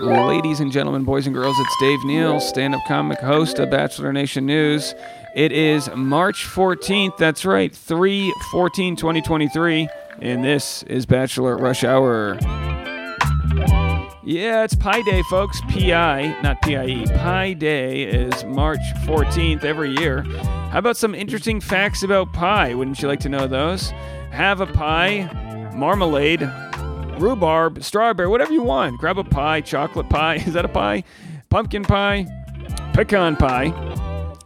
Ladies and gentlemen, boys and girls, it's Dave Neal, stand up comic host of Bachelor Nation News. It is March 14th, that's right, 3 14 2023, and this is Bachelor Rush Hour. Yeah, it's Pi Day, folks. PI, not PIE. Pi Day is March 14th every year. How about some interesting facts about pie? Wouldn't you like to know those? Have a pie, marmalade, rhubarb, strawberry, whatever you want. Grab a pie, chocolate pie. Is that a pie? Pumpkin pie, pecan pie,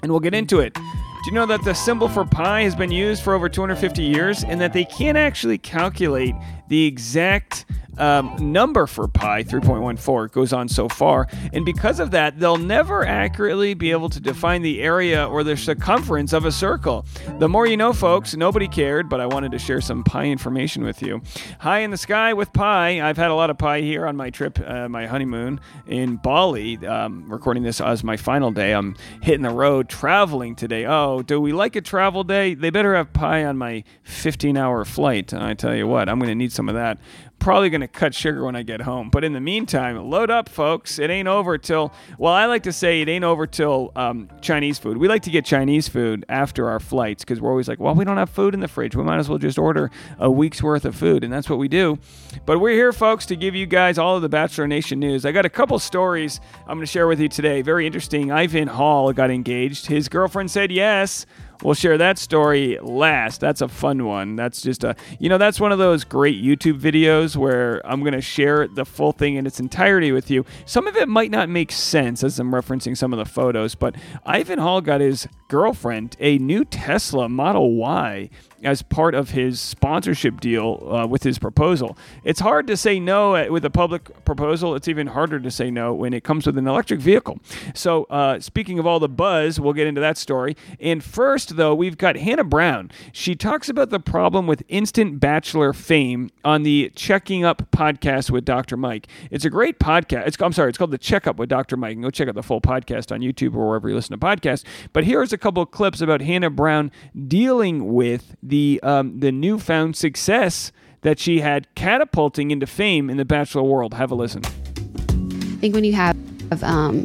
and we'll get into it. Do you know that the symbol for pi has been used for over 250 years and that they can't actually calculate the exact um, number for pi, 3.14, goes on so far. And because of that, they'll never accurately be able to define the area or the circumference of a circle. The more you know, folks, nobody cared, but I wanted to share some pi information with you. High in the sky with pi. I've had a lot of pi here on my trip, uh, my honeymoon in Bali. Um, recording this as my final day. I'm hitting the road traveling today. Oh, do we like a travel day? They better have pi on my 15 hour flight. And I tell you what, I'm going to need some of that probably going to cut sugar when I get home. But in the meantime, load up, folks. It ain't over till, well, I like to say it ain't over till um, Chinese food. We like to get Chinese food after our flights because we're always like, well, we don't have food in the fridge. We might as well just order a week's worth of food. And that's what we do. But we're here, folks, to give you guys all of the Bachelor Nation news. I got a couple stories I'm going to share with you today. Very interesting. Ivan Hall got engaged. His girlfriend said yes. We'll share that story last. That's a fun one. That's just a, you know, that's one of those great YouTube videos where I'm going to share the full thing in its entirety with you. Some of it might not make sense as I'm referencing some of the photos, but Ivan Hall got his girlfriend a new Tesla Model Y as part of his sponsorship deal uh, with his proposal. It's hard to say no with a public proposal. It's even harder to say no when it comes with an electric vehicle. So, uh, speaking of all the buzz, we'll get into that story. And first, though, we've got Hannah Brown. She talks about the problem with instant bachelor fame on the Checking Up podcast with Dr. Mike. It's a great podcast. It's, I'm sorry, it's called the Checkup with Dr. Mike. And go check out the full podcast on YouTube or wherever you listen to podcasts. But here's a couple clips about Hannah Brown dealing with the um, the newfound success that she had catapulting into fame in the bachelor world. Have a listen. I think when you have um,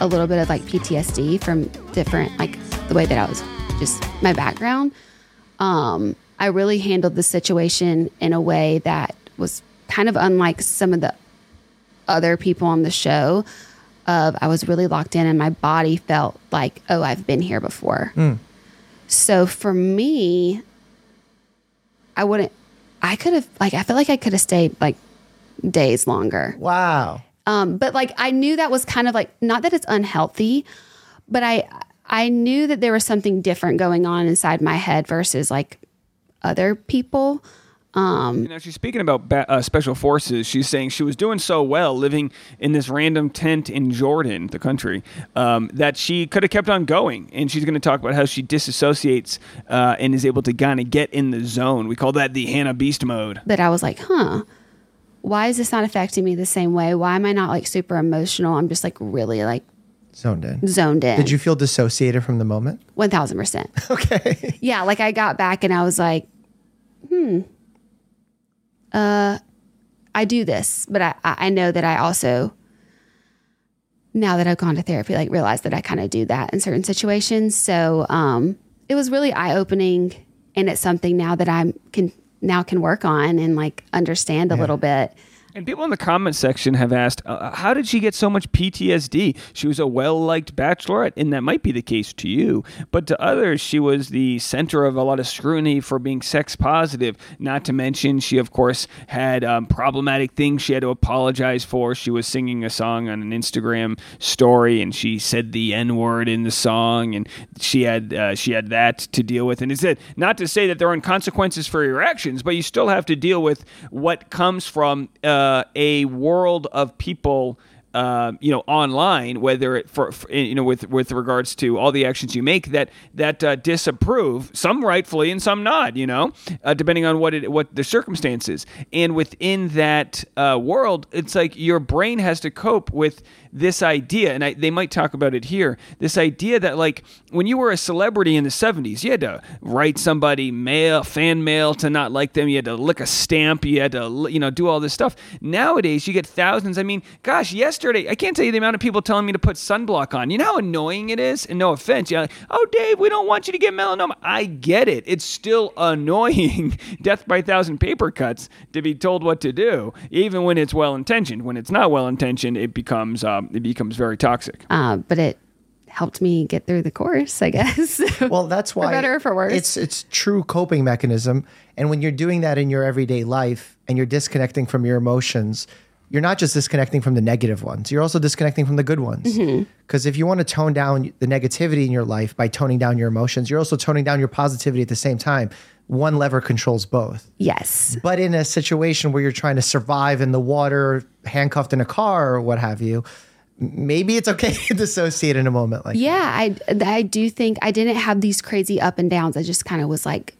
a little bit of like PTSD from different like the way that I was just my background, um, I really handled the situation in a way that was kind of unlike some of the other people on the show. Of I was really locked in, and my body felt like, oh, I've been here before. So for me, I wouldn't. I could have like I feel like I could have stayed like days longer. Wow. Um, but like I knew that was kind of like not that it's unhealthy, but I I knew that there was something different going on inside my head versus like other people. Um, You know, she's speaking about ba- uh, special forces. She's saying she was doing so well living in this random tent in Jordan, the country, um, that she could have kept on going. And she's going to talk about how she disassociates uh, and is able to kind of get in the zone. We call that the Hannah Beast mode. that I was like, huh, why is this not affecting me the same way? Why am I not like super emotional? I'm just like really like Zoned in. zoned in. Did you feel dissociated from the moment? One thousand percent. Okay. Yeah, like I got back and I was like, hmm, uh, I do this, but I I know that I also now that I've gone to therapy, like realize that I kind of do that in certain situations. So um, it was really eye opening, and it's something now that I can now can work on and like understand a little bit. And people in the comment section have asked, uh, how did she get so much PTSD? She was a well liked bachelorette, and that might be the case to you. But to others, she was the center of a lot of scrutiny for being sex positive. Not to mention, she, of course, had um, problematic things she had to apologize for. She was singing a song on an Instagram story, and she said the N word in the song, and she had, uh, she had that to deal with. And it's said, not to say that there aren't consequences for your actions, but you still have to deal with what comes from. Uh, a world of people uh, you know, online, whether it for, for you know with with regards to all the actions you make that that uh, disapprove, some rightfully and some not, you know, uh, depending on what it what the circumstances. And within that uh, world, it's like your brain has to cope with this idea, and I, they might talk about it here. This idea that like when you were a celebrity in the '70s, you had to write somebody mail, fan mail to not like them. You had to lick a stamp. You had to you know do all this stuff. Nowadays, you get thousands. I mean, gosh, yesterday I can't tell you the amount of people telling me to put sunblock on. You know how annoying it is. And no offense, yeah. Like, oh, Dave, we don't want you to get melanoma. I get it. It's still annoying. Death by thousand paper cuts to be told what to do, even when it's well intentioned. When it's not well intentioned, it becomes um, um, it becomes very toxic. Uh, but it helped me get through the course, I guess. Well, that's why for better or for worse. It's it's true coping mechanism, and when you're doing that in your everyday life and you're disconnecting from your emotions, you're not just disconnecting from the negative ones. You're also disconnecting from the good ones. Because if you want to tone down the negativity in your life by toning down your emotions, you're also toning down your positivity at the same time. One lever controls both. yes. But in a situation where you're trying to survive in the water, handcuffed in a car or what have you, m- maybe it's okay to dissociate in a moment like Yeah, I I do think I didn't have these crazy up and downs. I just kind of was like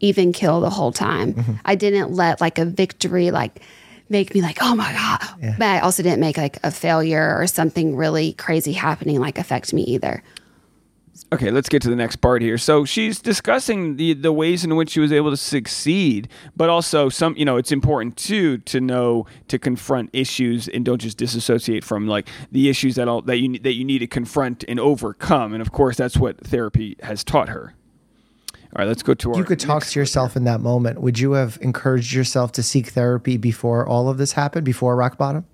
even kill the whole time. Mm-hmm. I didn't let like a victory like make me like, oh my God. But I also didn't make like a failure or something really crazy happening like affect me either. Okay, let's get to the next part here. So she's discussing the the ways in which she was able to succeed, but also some, you know, it's important too to know to confront issues and don't just disassociate from like the issues that all that you ne- that you need to confront and overcome. And of course, that's what therapy has taught her. All right, let's go to our. you could talk to yourself in that moment. Would you have encouraged yourself to seek therapy before all of this happened, before rock bottom?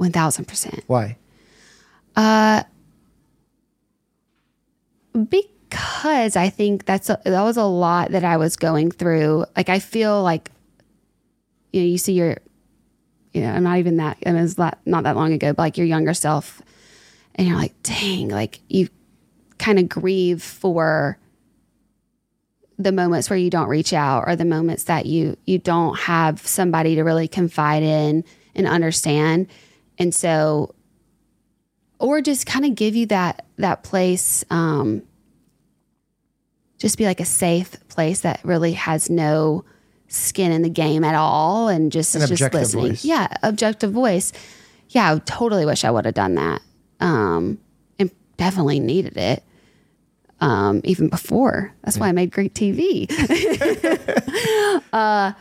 1000%. Why? Because I think that's a, that was a lot that I was going through. Like I feel like you know you see your you know I'm not even that I mean it's not, not that long ago, but like your younger self, and you're like, dang, like you kind of grieve for the moments where you don't reach out or the moments that you you don't have somebody to really confide in and understand and so or just kind of give you that that place um just be like a safe place that really has no skin in the game at all and just An is just listening. voice. yeah objective voice. Yeah i totally wish i would have done that um and definitely needed it um even before. That's why i made great tv uh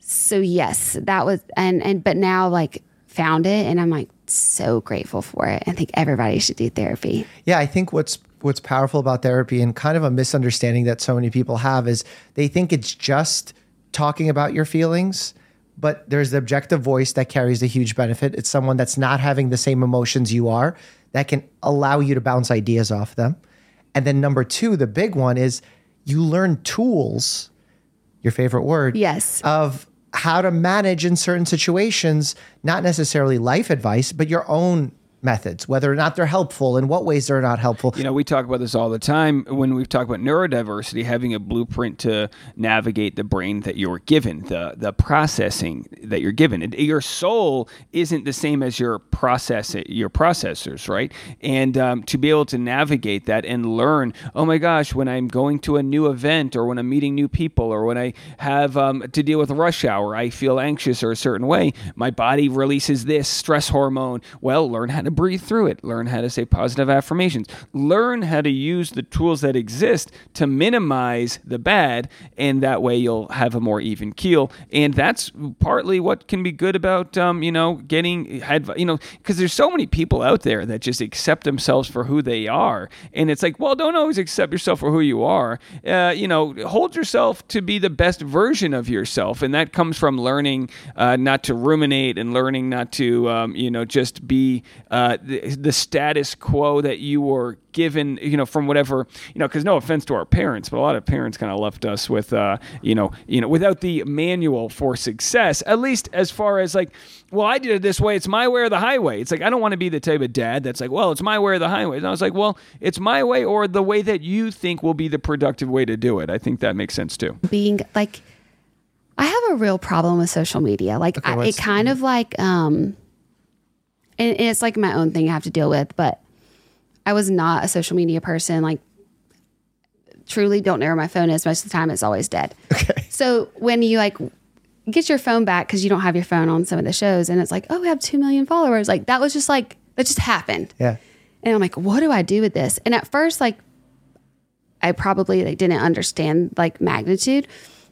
so yes that was and and but now like found it and i'm like so grateful for it i think everybody should do therapy Yeah, I think what's what's powerful about therapy and kind of a misunderstanding that so many people have is they think it's just talking about your feelings, but there's the objective voice that carries a huge benefit. It's someone that's not having the same emotions you are that can allow you to bounce ideas off them. And then number 2, the big one is you learn tools, your favorite word, yes of how to manage in certain situations, not necessarily life advice, but your own methods, whether or not they're helpful, in what ways they're not helpful. You know, we talk about this all the time when we talk about neurodiversity, having a blueprint to navigate the brain that you're given, the the processing that you're given. And your soul isn't the same as your process your processors, right? And um, to be able to navigate that and learn, oh my gosh, when I'm going to a new event or when I'm meeting new people or when I have um, to deal with rush hour, I feel anxious or a certain way. My body releases this stress hormone. Well, learn how to breathe through it. Learn how to say positive affirmations. Learn how to use the tools that exist to minimize the bad, and that way you'll have a more even keel. And that's partly what can be good about, um, you know, getting, adv- you know, because there's so many people out there that just accept themselves for who they are, and it's like, well, don't always accept yourself for who you are. Uh, you know, hold yourself to be the best version of yourself, and that comes from learning uh, not to ruminate and learning not to, um, you know, just be. Uh, the, the status quo that you were given, you know, from whatever, you know, because no offense to our parents, but a lot of parents kind of left us with, uh, you know, you know, without the manual for success. At least as far as like, well, I did it this way. It's my way or the highway. It's like I don't want to be the type of dad that's like, well, it's my way or the highway. And I was like, well, it's my way or the way that you think will be the productive way to do it. I think that makes sense too. being like I have a real problem with social media. Like I, it kind of like um and it's like my own thing I have to deal with, but I was not a social media person. Like truly don't know where my phone is. Most of the time it's always dead. Okay. So when you like get your phone back because you don't have your phone on some of the shows and it's like, oh, we have two million followers. Like that was just like that just happened. Yeah. And I'm like, what do I do with this? And at first, like, I probably like didn't understand like magnitude.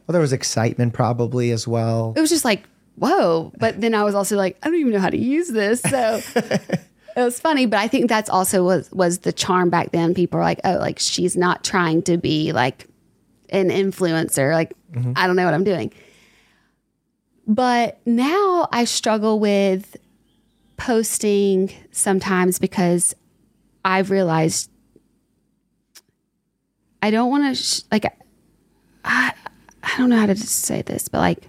Well, there was excitement probably as well. It was just like, whoa. But then I was also like, I don't even know how to use this. So it was funny. But I think that's also was was the charm back then. People are like, oh, like she's not trying to be like an influencer. Like, mm-hmm. I don't know what I'm doing. But now I struggle with posting sometimes because I've realized I don't want to sh- like I I don't know how to say this, but like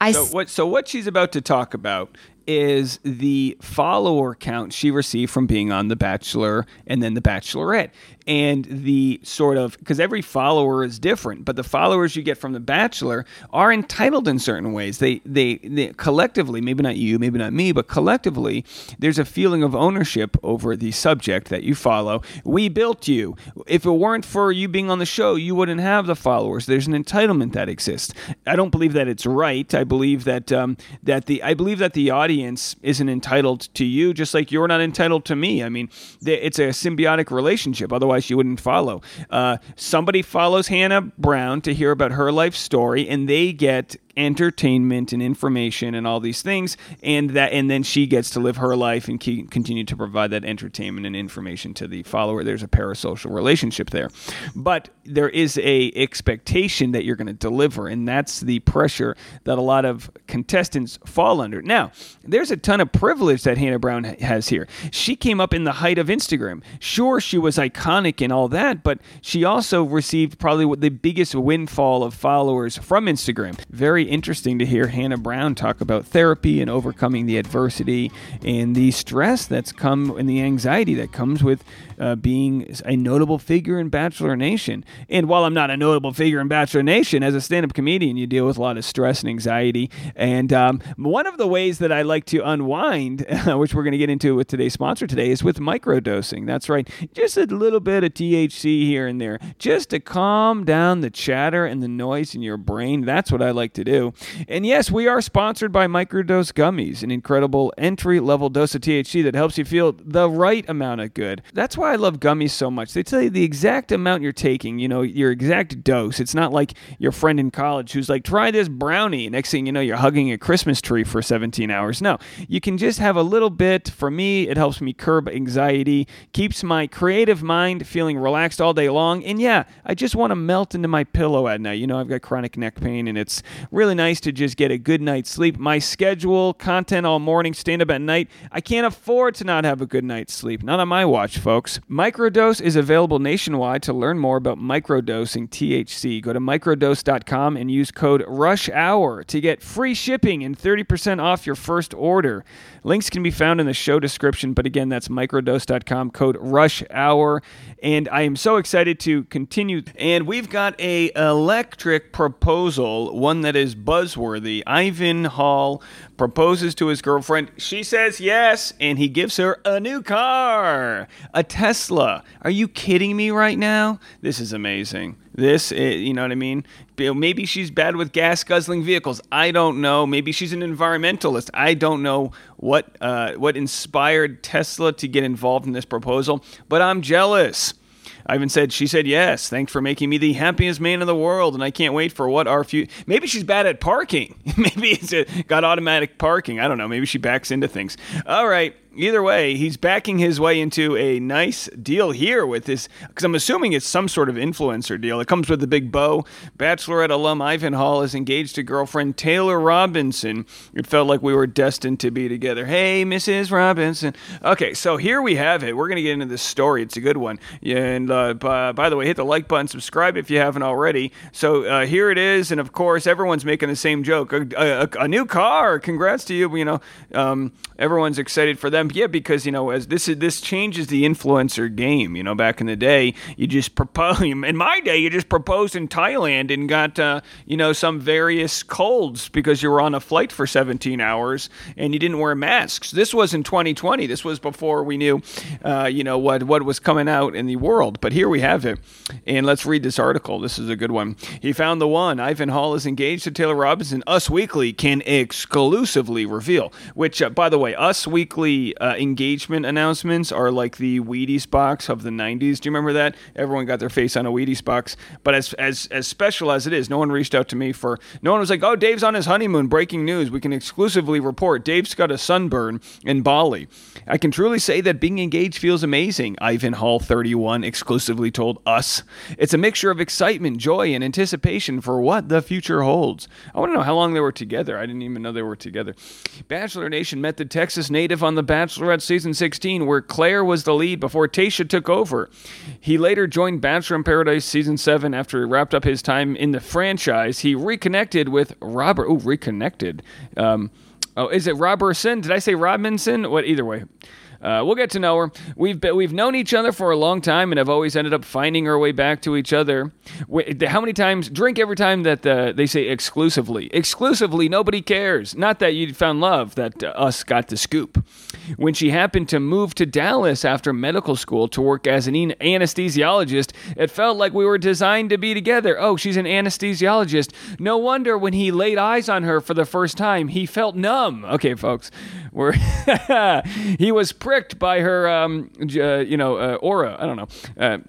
I So what? So what she's about to talk about is the follower count she received from being on The Bachelor and then The Bachelorette, and the sort of because every follower is different, but the followers you get from The Bachelor are entitled in certain ways. They they, they collectively, maybe not you, maybe not me, but collectively, there's a feeling of ownership over the subject that you follow. We built you. If it weren't for you being on the show, you wouldn't have the followers. There's an entitlement that exists. I don't believe that it's right. I believe that um, that the I believe that the audience isn't entitled to you, just like you're not entitled to me. I mean, it's a symbiotic relationship. Otherwise, you wouldn't follow. Uh, somebody follows Hannah Brown to hear about her life story, and they get entertainment and information and all these things and that and then she gets to live her life and keep, continue to provide that entertainment and information to the follower. There's a parasocial relationship there. But there is a expectation that you're going to deliver and that's the pressure that a lot of contestants fall under. Now there's a ton of privilege that Hannah Brown has here. She came up in the height of Instagram. Sure she was iconic and all that but she also received probably the biggest windfall of followers from Instagram. Very interesting to hear Hannah Brown talk about therapy and overcoming the adversity and the stress that's come and the anxiety that comes with uh, being a notable figure in Bachelor Nation. And while I'm not a notable figure in Bachelor Nation, as a stand up comedian, you deal with a lot of stress and anxiety. And um, one of the ways that I like to unwind, which we're going to get into with today's sponsor today, is with microdosing. That's right. Just a little bit of THC here and there, just to calm down the chatter and the noise in your brain. That's what I like to do. And yes, we are sponsored by Microdose Gummies, an incredible entry level dose of THC that helps you feel the right amount of good. That's why I love gummies so much. They tell you the exact amount you're taking, you know, your exact dose. It's not like your friend in college who's like, try this brownie. Next thing you know, you're hugging a Christmas tree for 17 hours. No, you can just have a little bit. For me, it helps me curb anxiety, keeps my creative mind feeling relaxed all day long. And yeah, I just want to melt into my pillow at night. You know, I've got chronic neck pain and it's really nice to just get a good night's sleep. My schedule, content all morning, stand up at night. I can't afford to not have a good night's sleep. Not on my watch, folks. Microdose is available nationwide. To learn more about microdosing THC, go to microdose.com and use code RUSH HOUR to get free shipping and 30% off your first order. Links can be found in the show description, but again, that's microdose.com, code RUSH HOUR. And I am so excited to continue. And we've got a electric proposal, one that is buzzworthy. Ivan Hall proposes to his girlfriend. She says yes, and he gives her a new car, a Tesla. Are you kidding me right now? This is amazing. This, eh, you know what I mean? Maybe she's bad with gas guzzling vehicles. I don't know. Maybe she's an environmentalist. I don't know what uh, what inspired Tesla to get involved in this proposal, but I'm jealous. Ivan said, she said, yes, thanks for making me the happiest man in the world. And I can't wait for what our few. Maybe she's bad at parking. Maybe it's a, got automatic parking. I don't know. Maybe she backs into things. All right. Either way, he's backing his way into a nice deal here with this, because I'm assuming it's some sort of influencer deal. It comes with a big bow. Bachelorette alum Ivan Hall is engaged to girlfriend Taylor Robinson. It felt like we were destined to be together. Hey, Mrs. Robinson. Okay, so here we have it. We're going to get into this story. It's a good one. And uh, by, by the way, hit the like button, subscribe if you haven't already. So uh, here it is, and of course, everyone's making the same joke. A, a, a new car. Congrats to you. You know, um, everyone's excited for them. Yeah, because you know, as this is this changes the influencer game. You know, back in the day, you just propose. In my day, you just proposed in Thailand and got uh, you know some various colds because you were on a flight for 17 hours and you didn't wear masks. This was in 2020. This was before we knew, uh, you know, what what was coming out in the world. But here we have it, and let's read this article. This is a good one. He found the one. Ivan Hall is engaged to Taylor Robinson. Us Weekly can exclusively reveal. Which, uh, by the way, Us Weekly uh, engagement announcements are like the Wheaties box of the '90s. Do you remember that? Everyone got their face on a Wheaties box. But as as as special as it is, no one reached out to me for. No one was like, "Oh, Dave's on his honeymoon. Breaking news. We can exclusively report Dave's got a sunburn in Bali." I can truly say that being engaged feels amazing. Ivan Hall, 31, exclusively told us. It's a mixture of excitement, joy, and anticipation for what the future holds. I want to know how long they were together. I didn't even know they were together. Bachelor Nation met the Texas native on The Bachelorette season 16, where Claire was the lead before Tayshia took over. He later joined Bachelor in Paradise season 7 after he wrapped up his time in the franchise. He reconnected with Robert. Oh, reconnected. Um, oh, is it Robertson? Did I say Robinson? What? Either way. Uh, we'll get to know her. We've been, we've known each other for a long time and have always ended up finding our way back to each other. We, how many times drink every time that they say exclusively? Exclusively, nobody cares. Not that you found love, that uh, us got the scoop. When she happened to move to Dallas after medical school to work as an anesthesiologist, it felt like we were designed to be together. Oh, she's an anesthesiologist. No wonder when he laid eyes on her for the first time, he felt numb. Okay, folks, we're he was pricked by her, um, uh, you know, uh, aura. I don't know.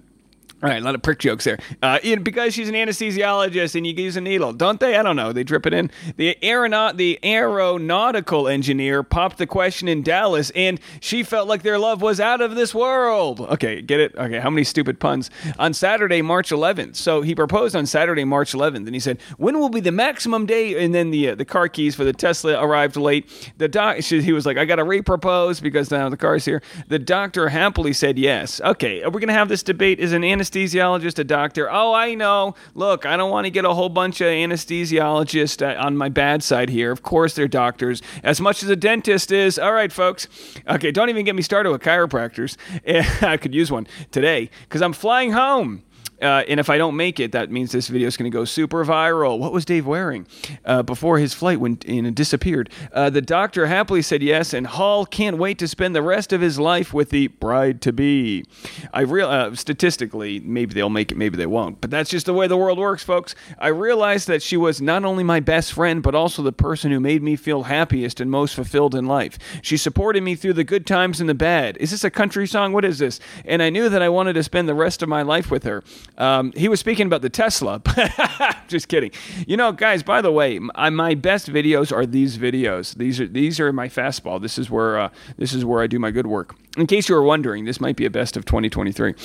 All right, a lot of prick jokes there. Uh, because she's an anesthesiologist and you use a needle, don't they? I don't know. They drip it in. The aeronaut, the aeronautical engineer popped the question in Dallas, and she felt like their love was out of this world. Okay, get it? Okay, how many stupid puns? On Saturday, March 11th. So he proposed on Saturday, March 11th, and he said, "When will be the maximum day?" And then the uh, the car keys for the Tesla arrived late. The doc, she, he was like, "I got to repropose because now the car's here." The doctor happily said yes. Okay, are we gonna have this debate? Is an anesthesiologist anesthesiologist, a doctor. Oh, I know. Look, I don't want to get a whole bunch of anesthesiologists on my bad side here. Of course, they're doctors, as much as a dentist is. All right, folks. Okay, don't even get me started with chiropractors. I could use one today because I'm flying home. Uh, and if I don't make it, that means this video is going to go super viral. What was Dave wearing uh, before his flight went and disappeared? Uh, the doctor happily said yes, and Hall can't wait to spend the rest of his life with the bride to be. I real uh, statistically, maybe they'll make it, maybe they won't, but that's just the way the world works, folks. I realized that she was not only my best friend, but also the person who made me feel happiest and most fulfilled in life. She supported me through the good times and the bad. Is this a country song? What is this? And I knew that I wanted to spend the rest of my life with her. Um, he was speaking about the Tesla. Just kidding. You know, guys. By the way, my, my, best videos are these videos. These are these are my fastball. This is where uh, this is where I do my good work. In case you were wondering, this might be a best of 2023.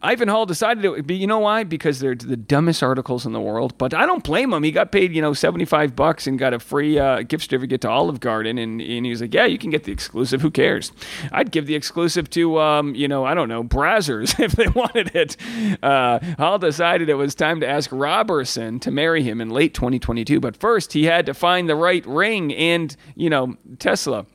Ivan Hall decided it would be. You know why? Because they're the dumbest articles in the world. But I don't blame him. He got paid, you know, 75 bucks and got a free uh, gift certificate to Olive Garden, and, and he was like, "Yeah, you can get the exclusive. Who cares? I'd give the exclusive to, um, you know, I don't know, Brazzers if they wanted it." Uh, Hall decided it was time to ask Robertson to marry him in late 2022, but first he had to find the right ring and, you know, Tesla.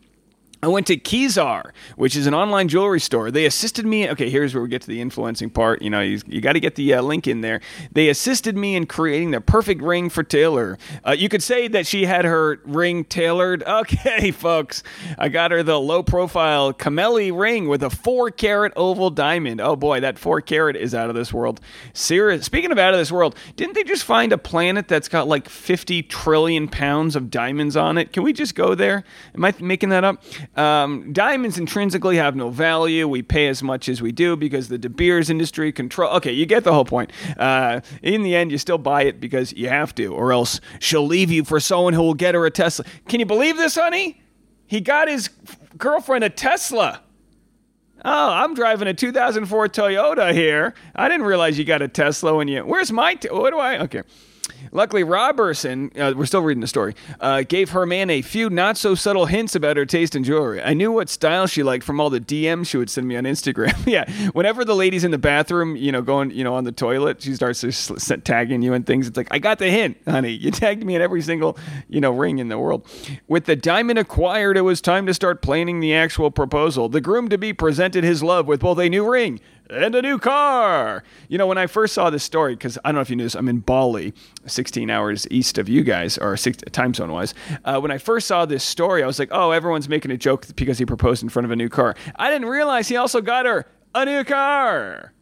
I went to Keyzar, which is an online jewelry store. They assisted me. Okay, here's where we get to the influencing part. You know, you, you got to get the uh, link in there. They assisted me in creating the perfect ring for Taylor. Uh, you could say that she had her ring tailored. Okay, folks, I got her the low profile Camelli ring with a four carat oval diamond. Oh boy, that four carat is out of this world. Serious. Speaking of out of this world, didn't they just find a planet that's got like 50 trillion pounds of diamonds on it? Can we just go there? Am I making that up? Um, diamonds intrinsically have no value. We pay as much as we do because the De Beers industry control. Okay, you get the whole point. Uh, in the end, you still buy it because you have to, or else she'll leave you for someone who will get her a Tesla. Can you believe this, honey? He got his girlfriend a Tesla. Oh, I'm driving a 2004 Toyota here. I didn't realize you got a Tesla when you. Where's my? T- what do I? Okay. Luckily, Robertson, uh, we're still reading the story, uh, gave her man a few not so subtle hints about her taste in jewelry. I knew what style she liked from all the DMs she would send me on Instagram. yeah, whenever the lady's in the bathroom, you know, going, you know, on the toilet, she starts to tagging you and things. It's like, I got the hint, honey. You tagged me in every single, you know, ring in the world. With the diamond acquired, it was time to start planning the actual proposal. The groom to be presented his love with both a new ring and a new car. You know, when I first saw this story, because I don't know if you knew this, I'm in Bali, 16 hours east of you guys, or six, time zone wise. Uh, when I first saw this story, I was like, oh, everyone's making a joke because he proposed in front of a new car. I didn't realize he also got her a new car.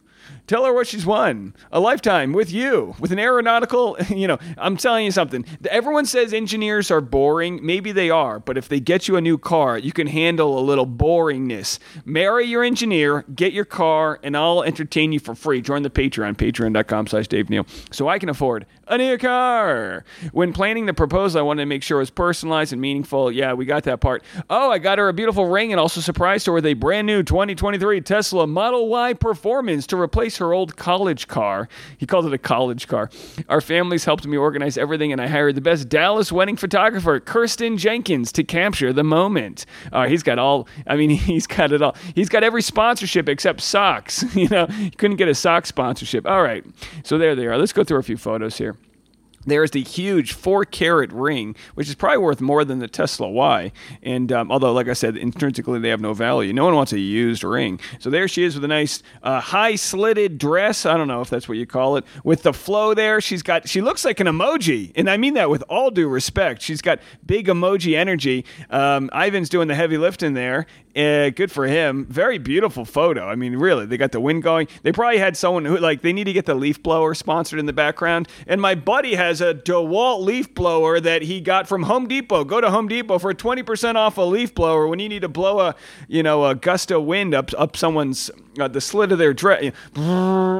Tell her what she's won. A lifetime with you, with an aeronautical, you know, I'm telling you something. Everyone says engineers are boring. Maybe they are, but if they get you a new car, you can handle a little boringness. Marry your engineer, get your car, and I'll entertain you for free. Join the Patreon, patreon.com slash Dave Neal, so I can afford a new car. When planning the proposal, I wanted to make sure it was personalized and meaningful. Yeah, we got that part. Oh, I got her a beautiful ring and also surprised her with a brand new 2023 Tesla Model Y Performance to replace her old college car. He called it a college car. Our families helped me organize everything, and I hired the best Dallas wedding photographer, Kirsten Jenkins, to capture the moment. Uh, he's got all, I mean, he's got it all. He's got every sponsorship except socks. you know, he couldn't get a sock sponsorship. All right. So there they are. Let's go through a few photos here. There's the huge four carat ring, which is probably worth more than the Tesla Y. And um, although, like I said, intrinsically they have no value, no one wants a used ring. So there she is with a nice uh, high slitted dress. I don't know if that's what you call it. With the flow there, she's got, she looks like an emoji. And I mean that with all due respect. She's got big emoji energy. Um, Ivan's doing the heavy lifting there. Uh, good for him. Very beautiful photo. I mean, really, they got the wind going. They probably had someone who, like, they need to get the leaf blower sponsored in the background. And my buddy has a DeWalt leaf blower that he got from Home Depot. Go to Home Depot for 20% off a leaf blower when you need to blow a, you know, a gust of wind up up someone's uh, the slit of their dress.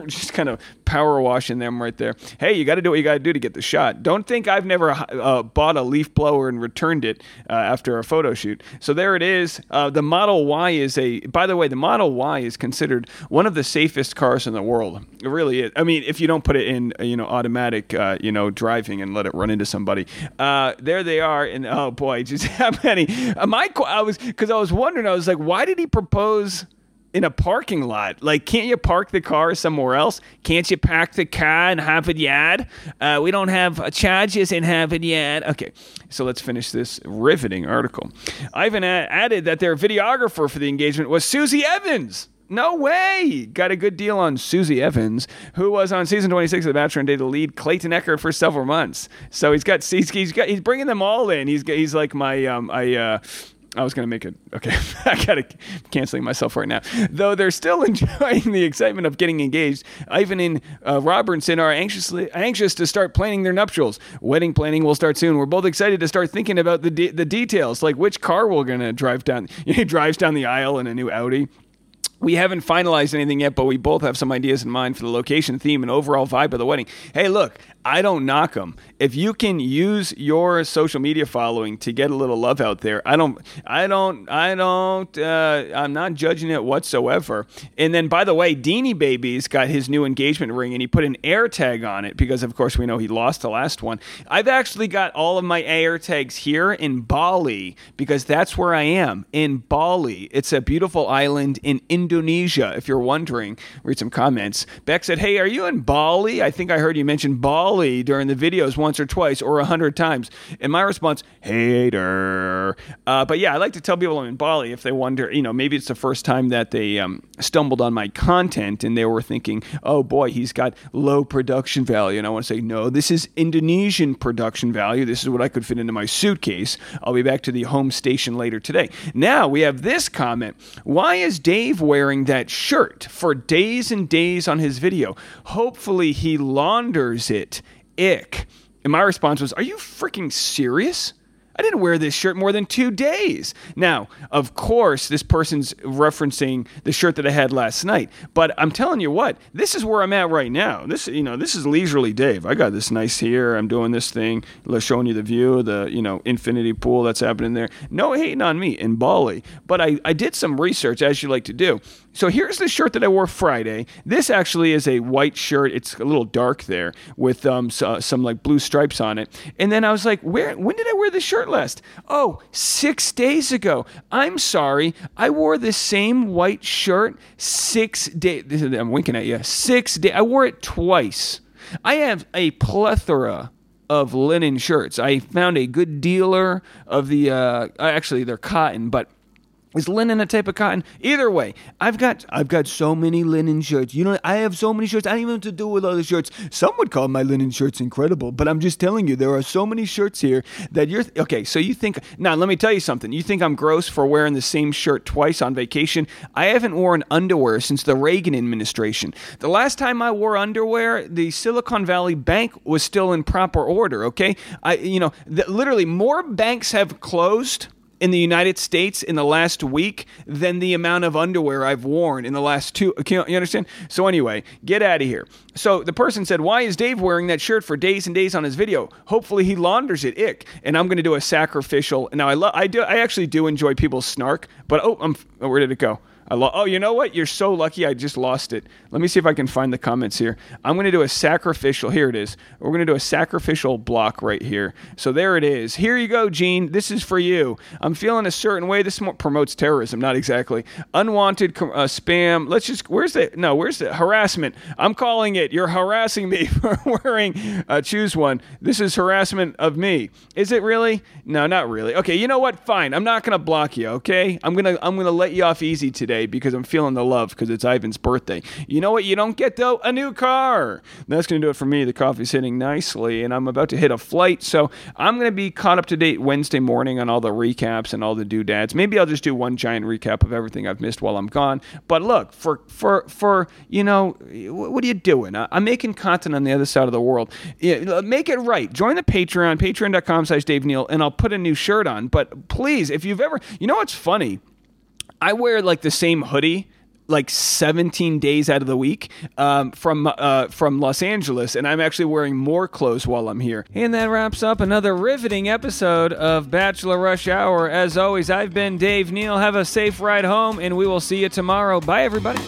Just kind of power washing them right there. Hey, you got to do what you got to do to get the shot. Don't think I've never uh, bought a leaf blower and returned it uh, after a photo shoot. So there it is. Uh, the Model Y is a. By the way, the Model Y is considered one of the safest cars in the world. It really is. I mean, if you don't put it in, you know, automatic, uh, you know, driving and let it run into somebody. Uh, there they are, and oh boy, just how many? my I was because I was wondering. I was like, why did he propose? In a parking lot. Like, can't you park the car somewhere else? Can't you park the car in Harvard Yard? Uh, we don't have charges in Harvard Yard. Okay, so let's finish this riveting article. Ivan added that their videographer for the engagement was Susie Evans. No way! Got a good deal on Susie Evans, who was on season 26 of The Bachelor and dated lead Clayton Echard for several months. So he's got he's, he's got he's bringing them all in. He's he's like my um I uh I was going to make it. Okay, I got to canceling myself right now. Though they're still enjoying the excitement of getting engaged, Ivan and uh, Robertson are anxiously anxious to start planning their nuptials. Wedding planning will start soon. We're both excited to start thinking about the de- the details, like which car we're going to drive down. He drives down the aisle in a new Audi we haven't finalized anything yet, but we both have some ideas in mind for the location, theme, and overall vibe of the wedding. Hey, look, I don't knock them. If you can use your social media following to get a little love out there, I don't, I don't, I don't, uh, I'm not judging it whatsoever. And then, by the way, Deanie Babies got his new engagement ring and he put an air tag on it because, of course, we know he lost the last one. I've actually got all of my air tags here in Bali because that's where I am in Bali. It's a beautiful island in Indonesia, if you're wondering. Read some comments. Beck said, Hey, are you in Bali? I think I heard you mention Bali during the videos once or twice or a hundred times. And my response, hater. Uh, but yeah, I like to tell people I'm in Bali if they wonder, you know, maybe it's the first time that they um, stumbled on my content and they were thinking, oh boy, he's got low production value. And I want to say, no, this is Indonesian production value. This is what I could fit into my suitcase. I'll be back to the home station later today. Now we have this comment. Why is Dave wearing that shirt for days and days on his video? Hopefully he launders it ick. And my response was, Are you freaking serious? I didn't wear this shirt more than two days. Now, of course, this person's referencing the shirt that I had last night, but I'm telling you what, this is where I'm at right now. This, you know, this is leisurely Dave. I got this nice here. I'm doing this thing, showing you the view, the you know infinity pool that's happening there. No hating on me in Bali, but I, I did some research as you like to do. So here's the shirt that I wore Friday. This actually is a white shirt. It's a little dark there with um, so, some like blue stripes on it. And then I was like, where? When did I wear this shirt last? Oh, six days ago. I'm sorry. I wore the same white shirt six days. I'm winking at you. Six days. I wore it twice. I have a plethora of linen shirts. I found a good dealer of the. Uh, actually, they're cotton, but Is linen a type of cotton? Either way, I've got I've got so many linen shirts. You know, I have so many shirts. I don't even what to do with the shirts. Some would call my linen shirts incredible, but I'm just telling you, there are so many shirts here that you're okay. So you think now? Let me tell you something. You think I'm gross for wearing the same shirt twice on vacation? I haven't worn underwear since the Reagan administration. The last time I wore underwear, the Silicon Valley Bank was still in proper order. Okay, I you know the, literally more banks have closed in the United States in the last week than the amount of underwear I've worn in the last two. You understand? So, anyway, get out of here. So, the person said, Why is Dave wearing that shirt for days and days on his video? Hopefully, he launders it. Ick. And I'm going to do a sacrificial. Now, I, lo- I, do, I actually do enjoy people's snark, but oh, I'm, oh, where did it go? I lo- oh, you know what? You're so lucky. I just lost it. Let me see if I can find the comments here. I'm going to do a sacrificial. Here it is. We're going to do a sacrificial block right here. So there it is. Here you go, Gene. This is for you. I'm feeling a certain way. This promotes terrorism, not exactly unwanted uh, spam. Let's just. Where's the no? Where's the harassment? I'm calling it. You're harassing me for wearing. Uh, choose one. This is harassment of me. Is it really? No, not really. Okay. You know what? Fine. I'm not going to block you. Okay. I'm gonna. I'm gonna let you off easy today today because I'm feeling the love because it's Ivan's birthday. You know what? You don't get though a new car. That's going to do it for me. The coffee's hitting nicely, and I'm about to hit a flight, so I'm going to be caught up to date Wednesday morning on all the recaps and all the doodads. Maybe I'll just do one giant recap of everything I've missed while I'm gone. But look, for for for you know, what are you doing? I'm making content on the other side of the world. Make it right. Join the Patreon, Patreon.com/slash Dave Neal, and I'll put a new shirt on. But please, if you've ever, you know what's funny I wear like the same hoodie like 17 days out of the week um, from uh, from Los Angeles, and I'm actually wearing more clothes while I'm here. And that wraps up another riveting episode of Bachelor Rush Hour. As always, I've been Dave Neal. Have a safe ride home, and we will see you tomorrow. Bye, everybody.